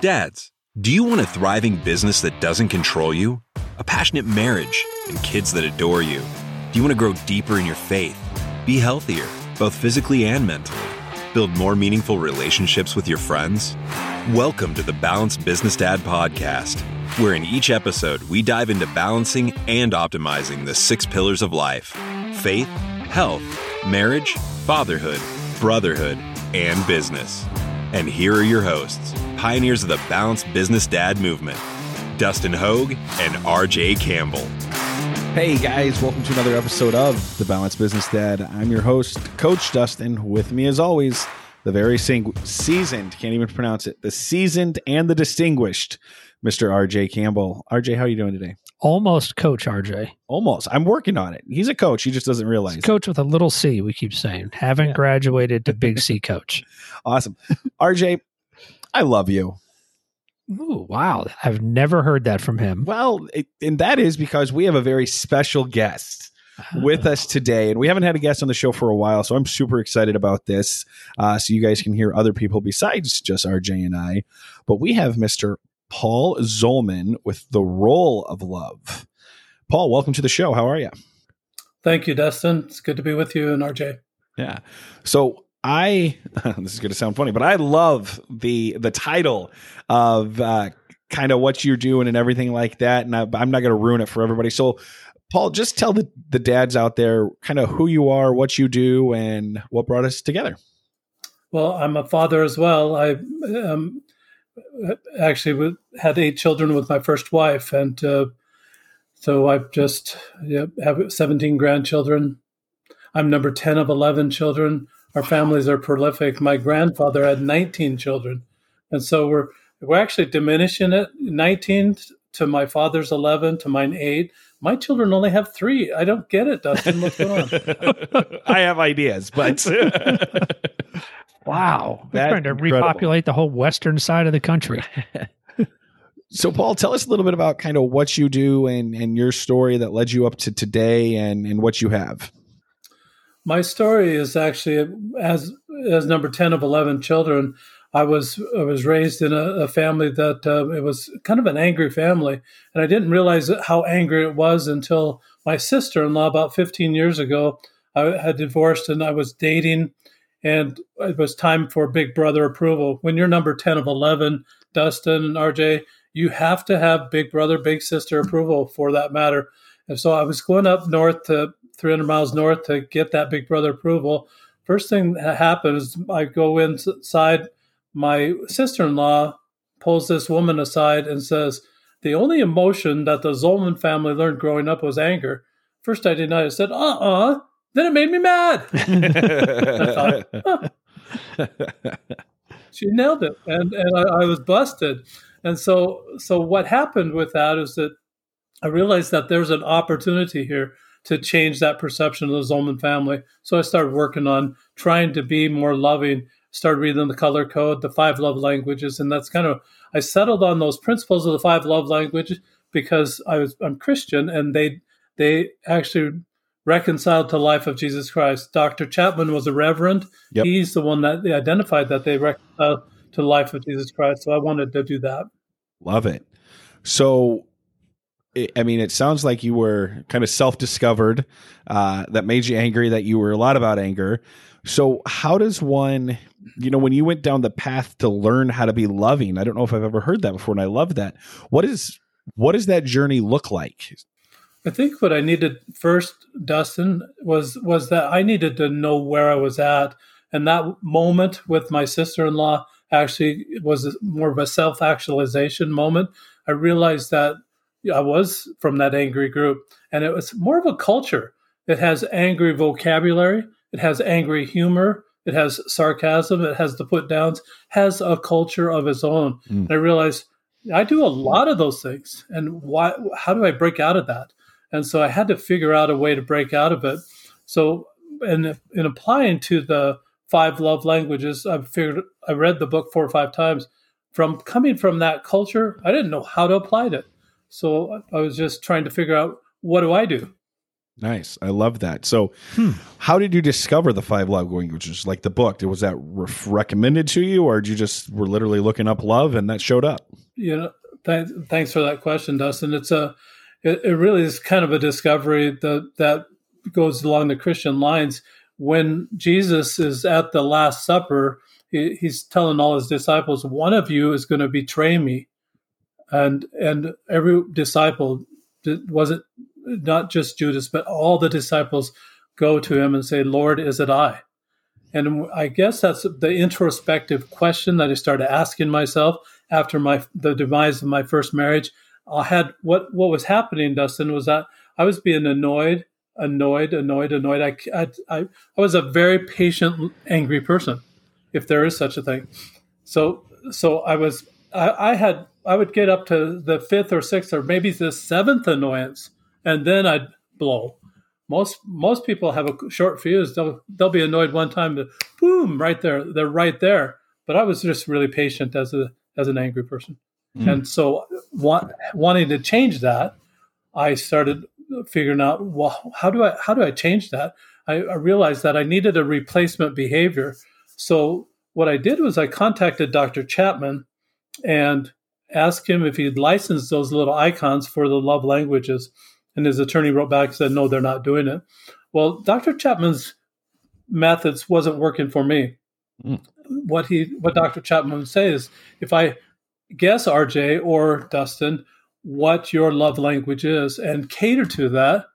Dads, do you want a thriving business that doesn't control you? A passionate marriage and kids that adore you? Do you want to grow deeper in your faith? Be healthier, both physically and mentally? Build more meaningful relationships with your friends? Welcome to the Balanced Business Dad Podcast, where in each episode we dive into balancing and optimizing the six pillars of life faith, health, marriage, fatherhood, brotherhood, and business. And here are your hosts, pioneers of the balanced business dad movement, Dustin Hogue and RJ Campbell. Hey guys, welcome to another episode of The Balanced Business Dad. I'm your host, Coach Dustin. With me, as always, the very sing- seasoned, can't even pronounce it, the seasoned and the distinguished Mr. RJ Campbell. RJ, how are you doing today? Almost coach RJ. Almost. I'm working on it. He's a coach. He just doesn't realize. He's coach with a little C, we keep saying. Haven't yeah. graduated to big C coach. awesome. RJ, I love you. Ooh, wow. I've never heard that from him. Well, it, and that is because we have a very special guest with us today. And we haven't had a guest on the show for a while, so I'm super excited about this. Uh, so you guys can hear other people besides just RJ and I. But we have Mr. Paul Zolman with The Role of Love. Paul, welcome to the show. How are you? Thank you, Dustin. It's good to be with you and RJ. Yeah. So I this is going to sound funny, but I love the the title of uh, kind of what you're doing and everything like that. And I, I'm not going to ruin it for everybody. So, Paul, just tell the the dads out there kind of who you are, what you do, and what brought us together. Well, I'm a father as well. I um, actually had eight children with my first wife, and uh, so I've just yeah, have 17 grandchildren. I'm number 10 of 11 children. Our families are prolific. My grandfather had 19 children, and so we're we're actually diminishing it. 19 to my father's 11 to mine eight. My children only have three. I don't get it, Dustin. What's going on? I have ideas, but Wow. We're trying to incredible. repopulate the whole western side of the country. so, Paul, tell us a little bit about kind of what you do and, and your story that led you up to today and, and what you have. My story is actually as as number 10 of 11 children. I was I was raised in a, a family that uh, it was kind of an angry family, and I didn't realize how angry it was until my sister in law about 15 years ago. I had divorced and I was dating and it was time for Big Brother approval. When you're number 10 of 11, Dustin and RJ, you have to have Big Brother, Big Sister approval for that matter. And so I was going up north to 300 miles north to get that Big Brother approval. First thing that happens, I go inside. My sister in law pulls this woman aside and says, The only emotion that the Zolman family learned growing up was anger. First, I denied. I said, Uh uh-uh. uh then it made me mad. thought, she nailed it, and and I, I was busted. And so so what happened with that is that I realized that there's an opportunity here to change that perception of the Zolman family. So I started working on trying to be more loving. Started reading the color code, the five love languages, and that's kind of I settled on those principles of the five love languages because I was I'm Christian, and they they actually reconciled to life of Jesus Christ. Dr. Chapman was a reverend. Yep. He's the one that they identified that they reconciled to the life of Jesus Christ. So I wanted to do that. Love it. So, I mean, it sounds like you were kind of self discovered uh, that made you angry, that you were a lot about anger. So, how does one, you know, when you went down the path to learn how to be loving? I don't know if I've ever heard that before, and I love that. What is what does that journey look like? I think what I needed first, Dustin, was was that I needed to know where I was at, and that moment with my sister in law actually was more of a self actualization moment. I realized that I was from that angry group, and it was more of a culture. It has angry vocabulary, it has angry humor, it has sarcasm, it has the put downs, has a culture of its own. Mm. And I realized I do a lot of those things, and why? How do I break out of that? And so I had to figure out a way to break out of it. So, in, in applying to the five love languages, I figured I read the book four or five times. From coming from that culture, I didn't know how to apply it. So I was just trying to figure out what do I do? Nice. I love that. So, hmm. how did you discover the five love languages? Like the book, was that re- recommended to you, or did you just were literally looking up love and that showed up? You know, th- thanks for that question, Dustin. It's a, it, it really is kind of a discovery that that goes along the Christian lines. When Jesus is at the Last Supper, he, he's telling all his disciples, "One of you is going to betray me," and and every disciple was it not just Judas, but all the disciples go to him and say, Lord, is it I? And I guess that's the introspective question that I started asking myself after my the demise of my first marriage. I had what what was happening, Dustin, was that I was being annoyed, annoyed, annoyed, annoyed. I I I, I was a very patient, angry person, if there is such a thing. So so I was I, I had I would get up to the fifth or sixth or maybe the seventh annoyance and then I'd blow. Most most people have a short fuse. They'll they'll be annoyed one time, but boom, right there, they're right there. But I was just really patient as a as an angry person, mm. and so want, wanting to change that, I started figuring out well how do I how do I change that? I, I realized that I needed a replacement behavior. So what I did was I contacted Dr. Chapman and asked him if he'd license those little icons for the love languages. And his attorney wrote back and said, no, they're not doing it. Well, Dr. Chapman's methods wasn't working for me. Mm. What he, what Dr. Chapman would say is, if I guess RJ or Dustin what your love language is and cater to that,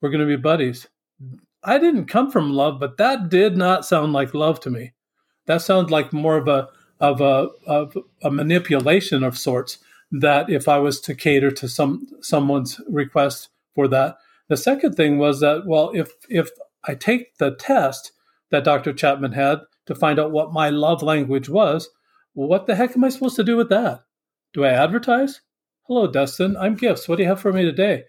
we're going to be buddies. I didn't come from love, but that did not sound like love to me. That sounds like more of a of a of a manipulation of sorts. That if I was to cater to some someone's request for that. The second thing was that, well, if if I take the test that Dr. Chapman had to find out what my love language was, what the heck am I supposed to do with that? Do I advertise? Hello, Dustin. I'm Gifts. What do you have for me today?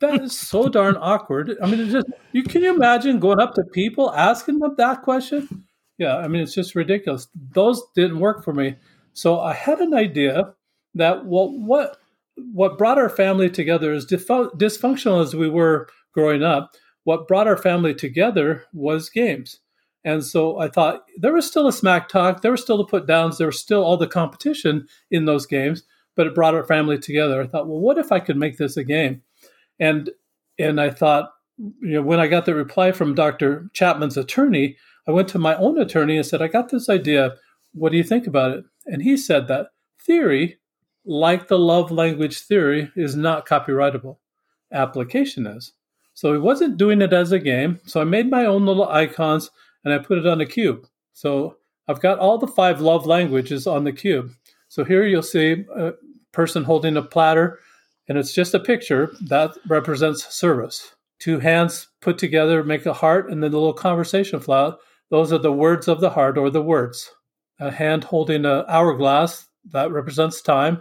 That is so darn awkward. I mean, just you can you imagine going up to people asking them that question? Yeah, I mean, it's just ridiculous. Those didn't work for me. So I had an idea that well, what what brought our family together, as dysfunctional as we were growing up, what brought our family together was games. And so I thought there was still a smack talk, there was still the put downs, there was still all the competition in those games, but it brought our family together. I thought, well, what if I could make this a game? And and I thought, you know, when I got the reply from Dr. Chapman's attorney, I went to my own attorney and said, I got this idea. What do you think about it? And he said that theory like the love language theory, is not copyrightable. Application is. So he wasn't doing it as a game. So I made my own little icons and I put it on a cube. So I've got all the five love languages on the cube. So here you'll see a person holding a platter, and it's just a picture that represents service. Two hands put together make a heart, and then the little conversation flower. Those are the words of the heart or the words. A hand holding an hourglass that represents time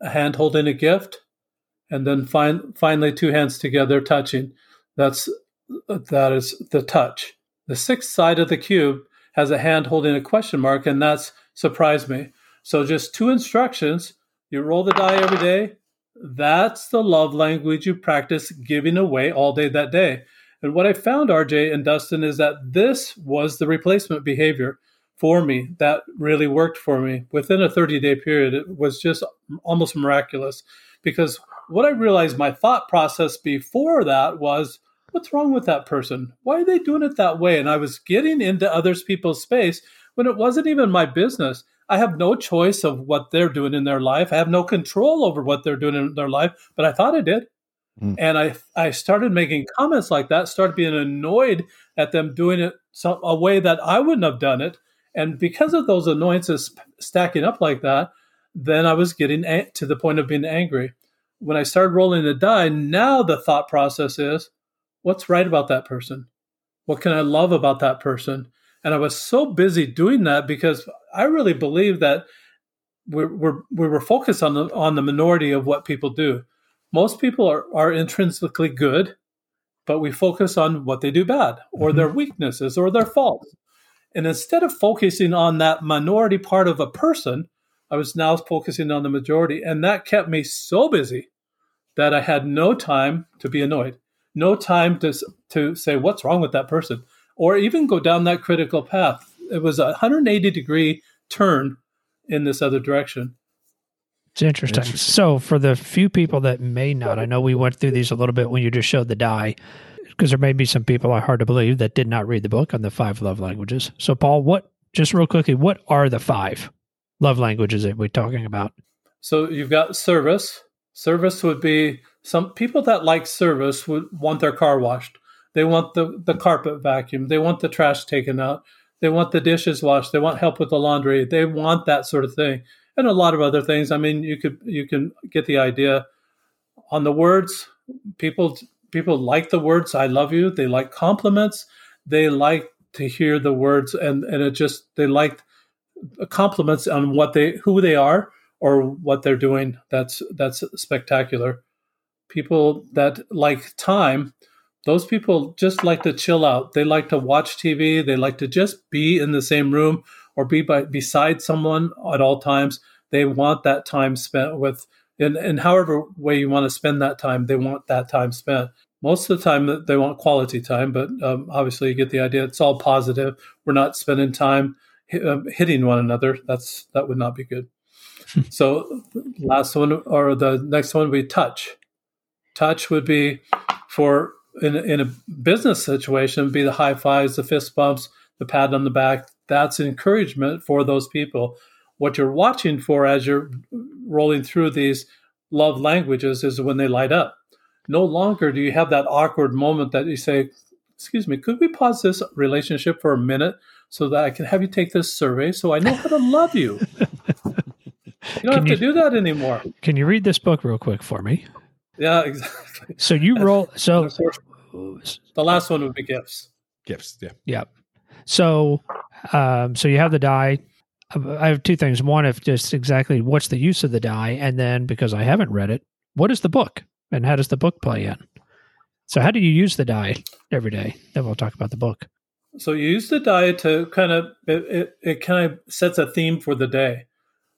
a hand holding a gift, and then fin- finally two hands together touching. That's that is the touch. The sixth side of the cube has a hand holding a question mark, and that's surprised me. So just two instructions. You roll the die every day. That's the love language you practice giving away all day that day. And what I found, RJ and Dustin, is that this was the replacement behavior for me that really worked for me. Within a 30 day period it was just almost miraculous because what i realized my thought process before that was what's wrong with that person? Why are they doing it that way? And i was getting into others people's space when it wasn't even my business. I have no choice of what they're doing in their life. I have no control over what they're doing in their life but i thought i did mm. and I, I started making comments like that started being annoyed at them doing it some, a way that i wouldn't have done it and because of those annoyances stacking up like that, then I was getting a- to the point of being angry. When I started rolling the die, now the thought process is what's right about that person? What can I love about that person? And I was so busy doing that because I really believe that we're, we're, we were focused on the, on the minority of what people do. Most people are, are intrinsically good, but we focus on what they do bad or mm-hmm. their weaknesses or their faults. And instead of focusing on that minority part of a person, I was now focusing on the majority. And that kept me so busy that I had no time to be annoyed, no time to to say what's wrong with that person or even go down that critical path. It was a 180 degree turn in this other direction. It's interesting. interesting. So, for the few people that may not, I know we went through these a little bit when you just showed the die, because there may be some people, are hard to believe, that did not read the book on the five love languages. So, Paul, what, just real quickly, what are the five love languages that we're talking about? So, you've got service. Service would be some people that like service would want their car washed. They want the, the carpet vacuumed. They want the trash taken out. They want the dishes washed. They want help with the laundry. They want that sort of thing and a lot of other things. I mean, you could you can get the idea. On the words, people people like the words "I love you." They like compliments. They like to hear the words, and and it just they like compliments on what they who they are or what they're doing. That's that's spectacular. People that like time, those people just like to chill out. They like to watch TV. They like to just be in the same room or be by, beside someone at all times. They want that time spent with, in, in however way you want to spend that time, they want that time spent. Most of the time, they want quality time, but um, obviously, you get the idea. It's all positive. We're not spending time um, hitting one another. That's that would not be good. so, last one or the next one would be touch. Touch would be for in, in a business situation, be the high fives, the fist bumps, the pat on the back, that's encouragement for those people. What you're watching for as you're rolling through these love languages is when they light up. No longer do you have that awkward moment that you say, Excuse me, could we pause this relationship for a minute so that I can have you take this survey so I know how to love you? You don't can have you, to do that anymore. Can you read this book real quick for me? Yeah, exactly. So you roll. So the last one would be gifts. Gifts. Yeah. Yeah. So um, so you have the die. I have two things. One, if just exactly what's the use of the die, and then because I haven't read it, what is the book, and how does the book play in? So, how do you use the die every day? Then we'll talk about the book. So, you use the die to kind of it, it, it kind of sets a theme for the day.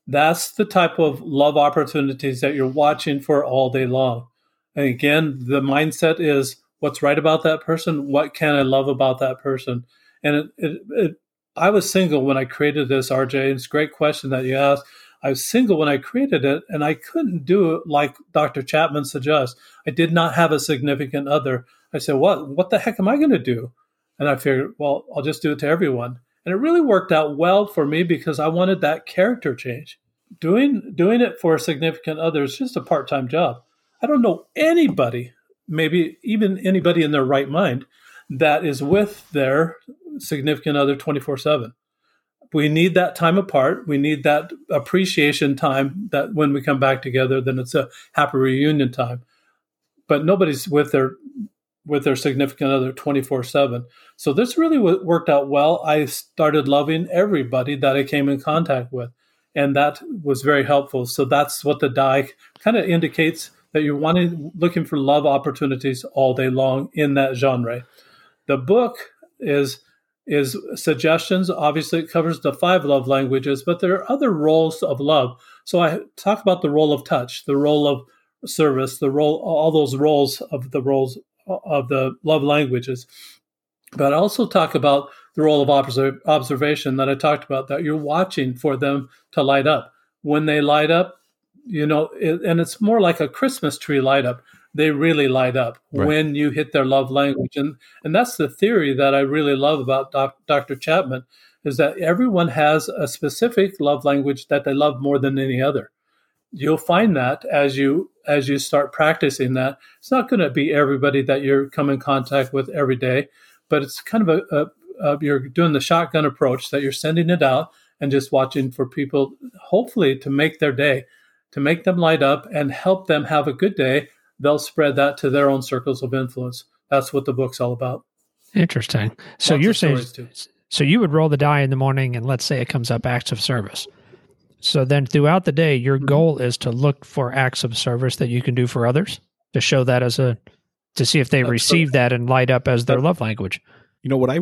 That's the type of love opportunities that you're watching for all day long. And again, the mindset is what's right about that person. What can I love about that person? And it, it, it I was single when I created this, RJ. It's a great question that you asked. I was single when I created it, and I couldn't do it like Dr. Chapman suggests. I did not have a significant other. I said, "What? What the heck am I going to do?" And I figured, well, I'll just do it to everyone. And it really worked out well for me because I wanted that character change. Doing doing it for a significant other is just a part time job. I don't know anybody, maybe even anybody in their right mind, that is with their significant other 24 7 we need that time apart. We need that appreciation time that when we come back together then it's a happy reunion time. But nobody's with their with their significant other 24 7 so this really w- worked out well. I started loving everybody that i came in contact with and that was very helpful. So that's what the die kind of indicates that you're wanting looking for love opportunities all day long in that genre the book is is suggestions. Obviously, it covers the five love languages, but there are other roles of love. So I talk about the role of touch, the role of service, the role, all those roles of the roles of the love languages. But I also talk about the role of observation that I talked about, that you're watching for them to light up. When they light up, you know, it, and it's more like a Christmas tree light up they really light up right. when you hit their love language. And, and that's the theory that I really love about doc, Dr. Chapman is that everyone has a specific love language that they love more than any other. You'll find that as you as you start practicing that. It's not going to be everybody that you're come in contact with every day, but it's kind of a, a, a you're doing the shotgun approach that you're sending it out and just watching for people, hopefully, to make their day, to make them light up and help them have a good day they'll spread that to their own circles of influence. That's what the book's all about. Interesting. So Lots you're saying, so you would roll the die in the morning, and let's say it comes up acts of service. So then throughout the day, your mm-hmm. goal is to look for acts of service that you can do for others to show that as a, to see if they That's receive that and light up as their love language. You know what I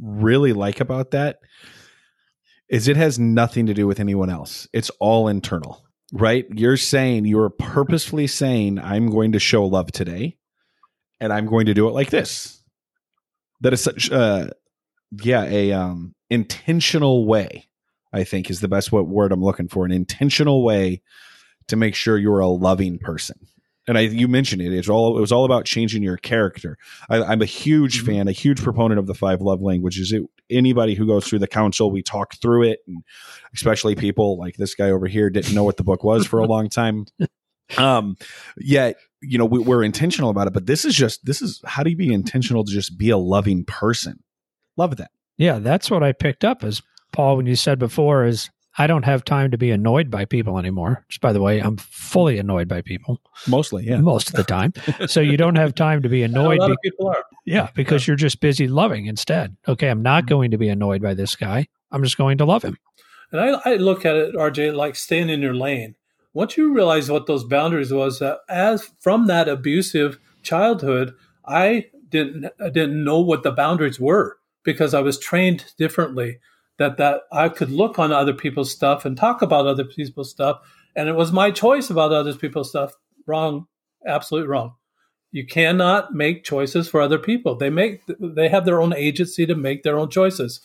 really like about that is it has nothing to do with anyone else. It's all internal right? You're saying you're purposefully saying, I'm going to show love today. and I'm going to do it like this. That is such, uh, yeah, a um, intentional way. I think is the best what word I'm looking for. An intentional way to make sure you're a loving person. And I, you mentioned it. It's all. It was all about changing your character. I, am a huge mm-hmm. fan, a huge proponent of the five love languages. It, anybody who goes through the council, we talk through it, and especially people like this guy over here didn't know what the book was for a long time. Um, yet you know we, we're intentional about it but this is just this is how do you be intentional to just be a loving person? Love that. Yeah that's what i picked up as paul when you said before is i don't have time to be annoyed by people anymore. Just by the way i'm fully annoyed by people. Mostly yeah. Most of the time. So you don't have time to be annoyed a lot be- of people are. yeah because yeah. you're just busy loving instead. Okay i'm not mm-hmm. going to be annoyed by this guy. I'm just going to love him. And I, I look at it rj like staying in your lane. Once you realize what those boundaries was, that as from that abusive childhood, I didn't I didn't know what the boundaries were because I was trained differently. That that I could look on other people's stuff and talk about other people's stuff, and it was my choice about other people's stuff. Wrong, absolutely wrong. You cannot make choices for other people. They make they have their own agency to make their own choices.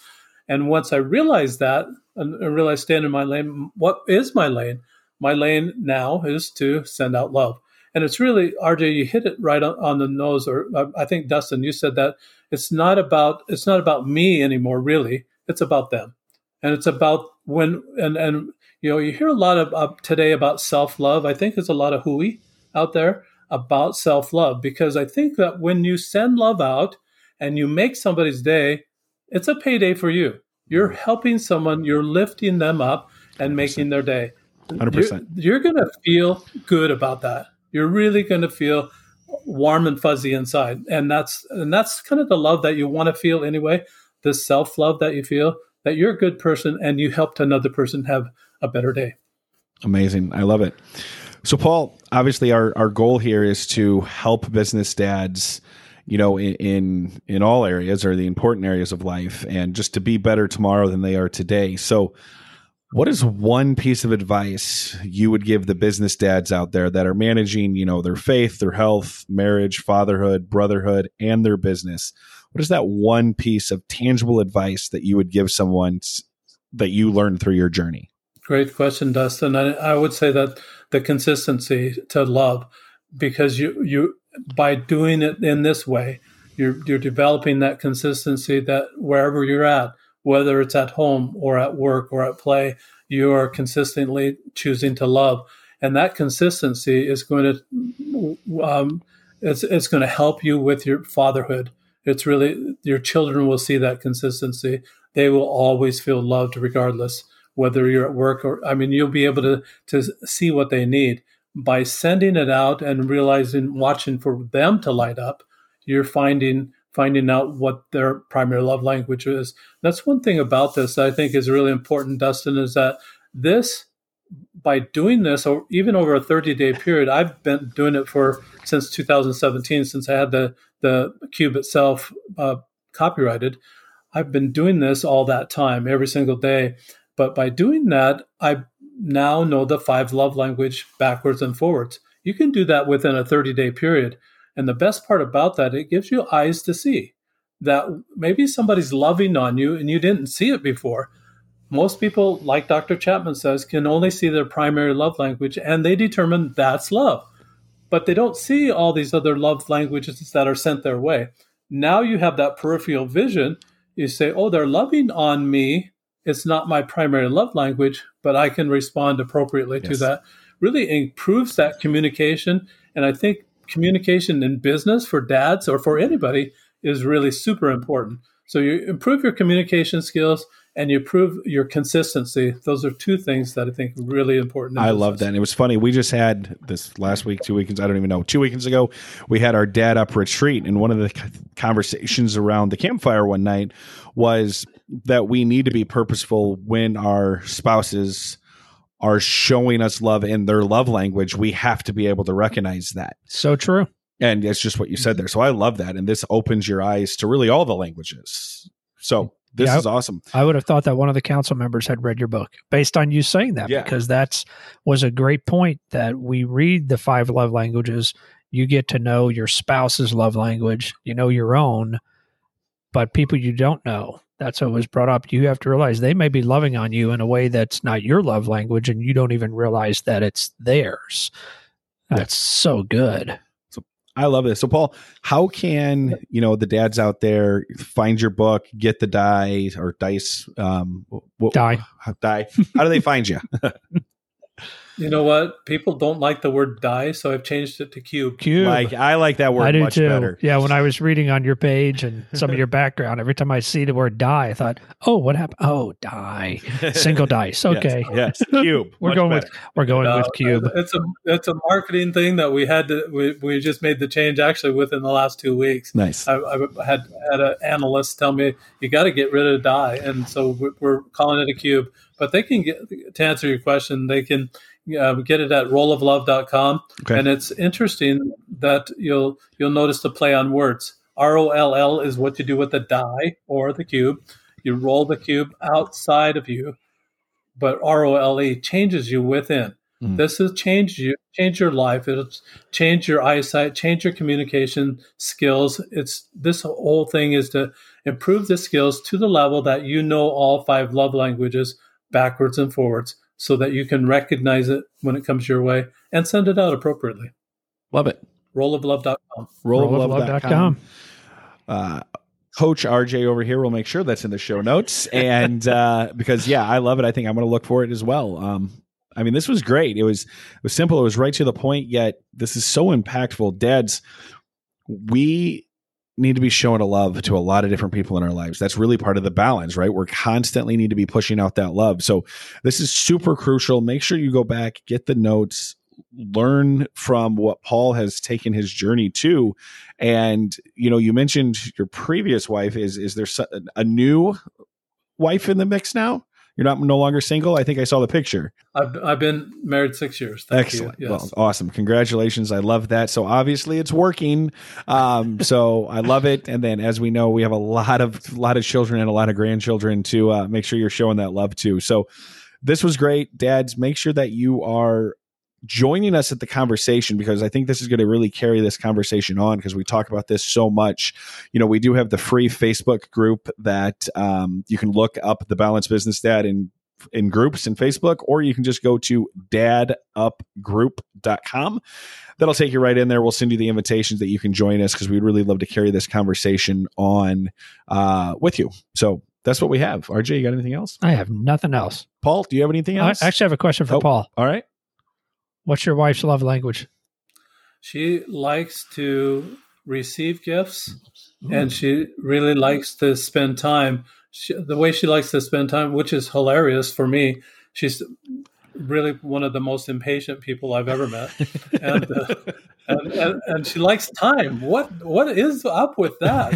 And once I realized that and realized staying in my lane, what is my lane? my lane now is to send out love. And it's really, RJ, you hit it right on, on the nose. Or uh, I think Dustin, you said that it's not about it's not about me anymore. Really, it's about them, and it's about when and and you know you hear a lot of uh, today about self love. I think there's a lot of hooey out there about self love because I think that when you send love out and you make somebody's day, it's a payday for you. You're helping someone, you're lifting them up and making their day. 100%. You're, you're going to feel good about that. You're really going to feel warm and fuzzy inside. And that's and that's kind of the love that you want to feel anyway, the self-love that you feel that you're a good person and you helped another person have a better day. Amazing. I love it. So Paul, obviously our our goal here is to help business dads you know in, in in all areas or the important areas of life and just to be better tomorrow than they are today so what is one piece of advice you would give the business dads out there that are managing, you know, their faith, their health, marriage, fatherhood, brotherhood, and their business? What is that one piece of tangible advice that you would give someone that you learned through your journey? Great question, Dustin. I, I would say that the consistency to love, because you you by doing it in this way, you're you're developing that consistency that wherever you're at, whether it's at home or at work or at play, you are consistently choosing to love. And that consistency is going to, um, it's, it's going to help you with your fatherhood. It's really, your children will see that consistency. They will always feel loved regardless, whether you're at work or, I mean, you'll be able to, to see what they need by sending it out and realizing, watching for them to light up. You're finding finding out what their primary love language is. That's one thing about this that I think is really important, Dustin, is that this, by doing this, or even over a 30 day period, I've been doing it for since 2017, since I had the, the cube itself uh, copyrighted. I've been doing this all that time, every single day. But by doing that, I now know the five love language backwards and forwards. You can do that within a 30 day period. And the best part about that, it gives you eyes to see that maybe somebody's loving on you and you didn't see it before. Most people, like Dr. Chapman says, can only see their primary love language and they determine that's love. But they don't see all these other love languages that are sent their way. Now you have that peripheral vision. You say, oh, they're loving on me. It's not my primary love language, but I can respond appropriately yes. to that. Really improves that communication. And I think communication in business for dads or for anybody is really super important. So you improve your communication skills and you improve your consistency. Those are two things that I think are really important. I love that. And it was funny. We just had this last week, two weekends, I don't even know, two weekends ago, we had our dad up retreat. And one of the conversations around the campfire one night was that we need to be purposeful when our spouses are showing us love in their love language, we have to be able to recognize that. So true. And it's just what you said there. Mm-hmm. So I love that. And this opens your eyes to really all the languages. So this yeah, is awesome. I would have thought that one of the council members had read your book based on you saying that, yeah. because that's was a great point that we read the five love languages you get to know your spouse's love language, you know your own, but people you don't know. That's what was brought up. You have to realize they may be loving on you in a way that's not your love language, and you don't even realize that it's theirs. That's so good. I love this. So, Paul, how can you know the dads out there find your book, get the die or dice? Um, what, die, die. How do they find you? You know what? People don't like the word die, so I've changed it to cube. Cube. Like I like that word I do much too. better. Yeah, when I was reading on your page and some of your background, every time I see the word die, I thought, "Oh, what happened? Oh, die. Single dice. Okay. yes, yes. cube. we're going better. with we're going with cube. It's a it's a marketing thing that we had to we, we just made the change actually within the last 2 weeks. Nice. I, I had had an analyst tell me you got to get rid of die and so we're calling it a cube, but they can get to answer your question, they can uh, get it at roleoflove.com. Okay. And it's interesting that you'll you'll notice the play on words. R O L L is what you do with the die or the cube. You roll the cube outside of you, but R O L E changes you within. Mm. This has changed you, change your life. It'll change your eyesight, change your communication skills. It's this whole thing is to improve the skills to the level that you know all five love languages backwards and forwards so that you can recognize it when it comes your way and send it out appropriately. Love it. Roleoflove.com. Roleoflove.com. Uh, Coach RJ over here will make sure that's in the show notes. And uh, because, yeah, I love it. I think I'm going to look for it as well. Um, I mean, this was great. It was it was simple. It was right to the point. Yet this is so impactful. Dads, we need to be showing a love to a lot of different people in our lives. That's really part of the balance, right? We're constantly need to be pushing out that love. So this is super crucial. Make sure you go back, get the notes, learn from what Paul has taken his journey to. And you know, you mentioned your previous wife. Is is there a new wife in the mix now? You're not no longer single. I think I saw the picture. I've, I've been married six years. Thank Excellent. Yes. Well, awesome. Congratulations. I love that. So obviously it's working. Um, so I love it. And then as we know, we have a lot of a lot of children and a lot of grandchildren to uh, make sure you're showing that love to. So this was great. Dads, make sure that you are joining us at the conversation because I think this is going to really carry this conversation on because we talk about this so much. You know, we do have the free Facebook group that um, you can look up the Balance Business Dad in in groups in Facebook, or you can just go to dadupgroup.com. That'll take you right in there. We'll send you the invitations that you can join us because we'd really love to carry this conversation on uh, with you. So that's what we have. RJ, you got anything else? I have nothing else. Paul, do you have anything else? I actually have a question for oh, Paul. All right. What's your wife's love language? She likes to receive gifts and she really likes to spend time. She, the way she likes to spend time, which is hilarious for me, she's really one of the most impatient people I've ever met. and, uh, and, and, and, she likes time. What what is up with that?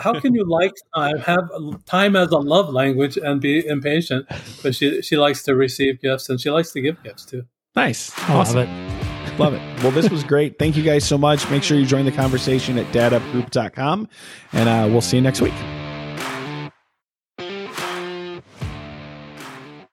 How can you like time, have time as a love language, and be impatient? But she she likes to receive gifts and she likes to give gifts too. Nice. Awesome. Love it. Love it. Well, this was great. Thank you guys so much. Make sure you join the conversation at dadupgroup.com, and uh, we'll see you next week.